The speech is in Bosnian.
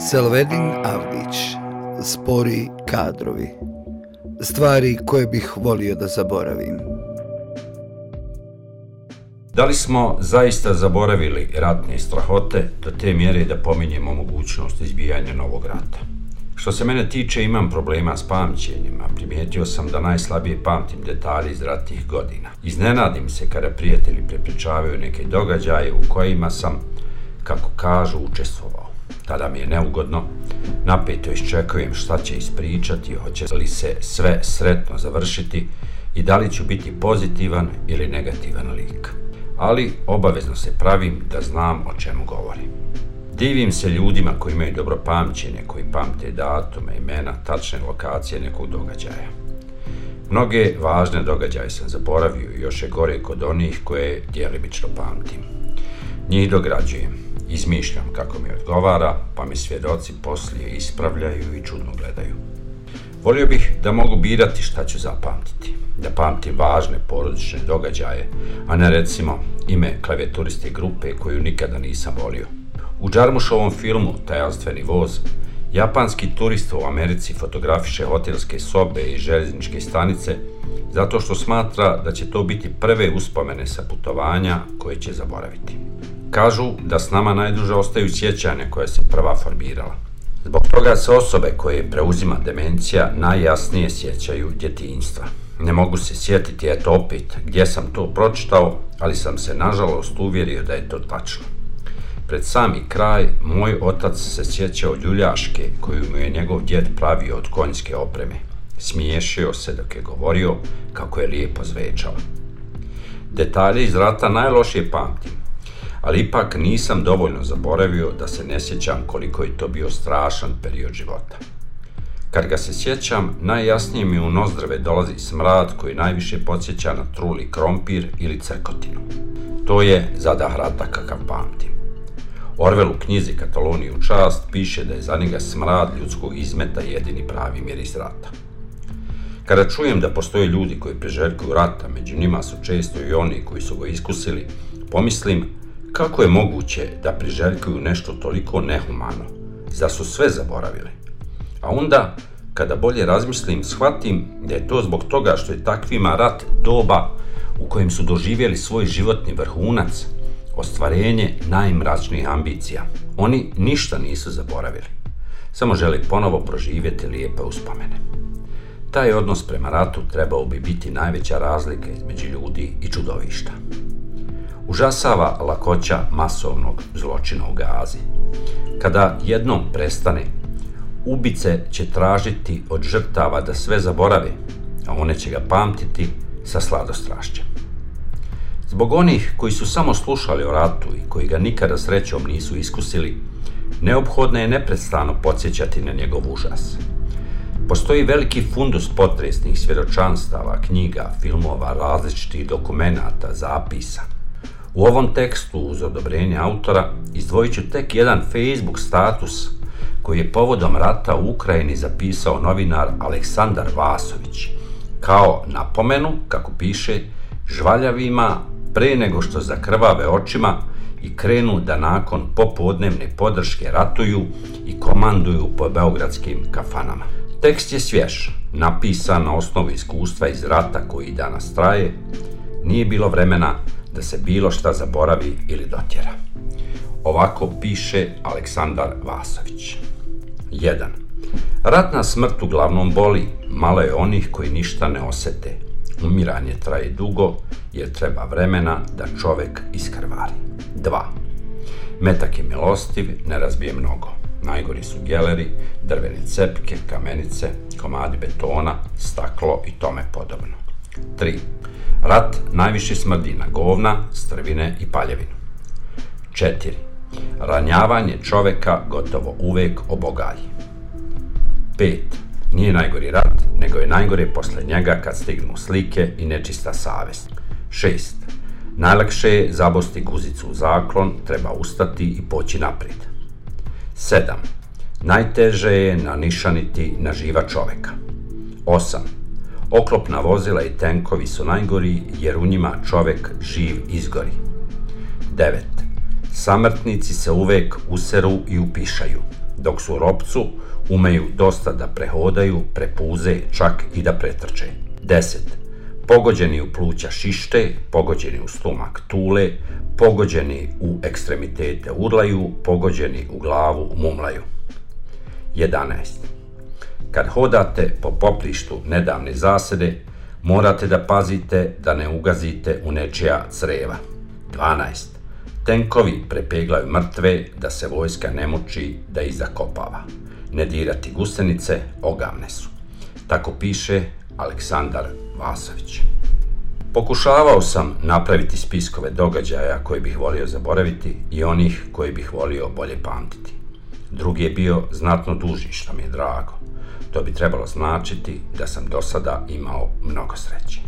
Selvedin Avdić Spori kadrovi Stvari koje bih volio da zaboravim Da li smo zaista zaboravili ratne strahote do te mjere da pominjemo mogućnost izbijanja novog rata? Što se mene tiče, imam problema s pamćenjima. Primijetio sam da najslabije pamtim detalje iz ratnih godina. Iznenadim se kada prijatelji prepričavaju neke događaje u kojima sam, kako kažu, učestvovao. Tada mi je neugodno, napeto iščekujem šta će ispričati, hoće li se sve sretno završiti i da li ću biti pozitivan ili negativan lik. Ali obavezno se pravim da znam o čemu govorim. Divim se ljudima koji imaju dobro pamćenje, koji pamte datume, imena, tačne lokacije nekog događaja. Mnoge važne događaje sam zaboravio i još je gore kod onih koje djelimično pamtim. Njih dograđujem, izmišljam kako mi odgovara, pa mi svjedoci poslije ispravljaju i čudno gledaju. Volio bih da mogu birati šta ću zapamtiti, da pamtim važne porodične događaje, a ne recimo ime klavijaturiste grupe koju nikada nisam volio. U Džarmušovom filmu Tajanstveni voz, japanski turist u Americi fotografiše hotelske sobe i željezničke stanice zato što smatra da će to biti prve uspomene sa putovanja koje će zaboraviti. Kažu da s nama najduže ostaju sjećanja koje se prva formirala. Zbog toga se osobe koje preuzima demencija najjasnije sjećaju djetinjstva. Ne mogu se sjetiti, eto opet, gdje sam to pročitao, ali sam se nažalost uvjerio da je to tačno. Pred sami kraj, moj otac se sjećao ljuljaške koju mu je njegov djed pravio od konjske opreme. Smiješio se dok je govorio kako je lijepo zvečao. Detalje iz rata najlošije pamtim, ali ipak nisam dovoljno zaboravio da se ne sjećam koliko je to bio strašan period života. Kad ga se sjećam, najjasnije mi u nozdrave dolazi smrad koji najviše podsjeća na truli krompir ili crkotinu. To je zadah rata kakav pamtim. Orwell u knjizi Kataloniju čast piše da je za njega smrad ljudskog izmeta jedini pravi miris rata. Kada čujem da postoje ljudi koji preželjkuju rata, među njima su često i oni koji su ga iskusili, pomislim Kako je moguće da priželjkuju nešto toliko nehumano? Da su sve zaboravili? A onda, kada bolje razmislim, shvatim da je to zbog toga što je takvima rat doba u kojem su doživjeli svoj životni vrhunac, ostvarenje najmračnijih ambicija. Oni ništa nisu zaboravili. Samo želi ponovo proživjeti lijepe uspomene. Taj odnos prema ratu trebao bi biti najveća razlika između ljudi i čudovišta užasava lakoća masovnog zločina u Gazi. Kada jednom prestane, ubice će tražiti od žrtava da sve zaborave, a one će ga pamtiti sa sladostrašćem. Zbog onih koji su samo slušali o ratu i koji ga nikada srećom nisu iskusili, neophodno je neprestano podsjećati na njegov užas. Postoji veliki fundus potresnih svjedočanstava, knjiga, filmova, različitih dokumentata, zapisa – U ovom tekstu, uz odobrenje autora, izdvojit ću tek jedan Facebook status koji je povodom rata u Ukrajini zapisao novinar Aleksandar Vasović. Kao napomenu, kako piše, žvaljavima pre nego što zakrvave očima i krenu da nakon popodnevne podrške ratuju i komanduju po beogradskim kafanama. Tekst je svjež, napisan na osnovu iskustva iz rata koji danas traje. Nije bilo vremena da se bilo šta zaboravi ili dotjera. Ovako piše Aleksandar Vasović. 1. Ratna smrt uglavnom boli, malo je onih koji ništa ne osete. Umiranje traje dugo, jer treba vremena da čovek iskrvari. 2. Metak je milostiv, ne razbije mnogo. Najgori su geleri, drvene cepke, kamenice, komadi betona, staklo i tome podobno. 3. Rat najviše smrdi na govna, strvine i paljevinu. 4. Ranjavanje čoveka gotovo uvek obogaji. 5. Nije najgori rat, nego je najgore posle njega kad stignu slike i nečista savest. 6. Najlakše je zabosti guzicu u zaklon, treba ustati i poći naprijed. 7. Najteže je nanišaniti na živa čoveka. 8. Oklopna vozila i tenkovi su najgori jer u njima čovek živ izgori. 9. Samrtnici se uvek useru i upišaju. dok su ropcu umeju dosta da prehodaju, prepuze, čak i da pretrče. 10. Pogođeni u pluća šište, pogođeni u stomak tule, pogođeni u ekstremitete urlaju, pogođeni u glavu mumlaju. 11. Kad hodate po poprištu nedavne zasede, morate da pazite da ne ugazite u nečija creva. 12. Tenkovi prepeglaju mrtve da se vojska ne muči da ih zakopava. Ne dirati gusenice, ogavne su. Tako piše Aleksandar Vasović. Pokušavao sam napraviti spiskove događaja koje bih volio zaboraviti i onih koje bih volio bolje pamtiti. Drugi je bio znatno duži, što mi je drago. To bi trebalo značiti da sam do sada imao mnogo sreće.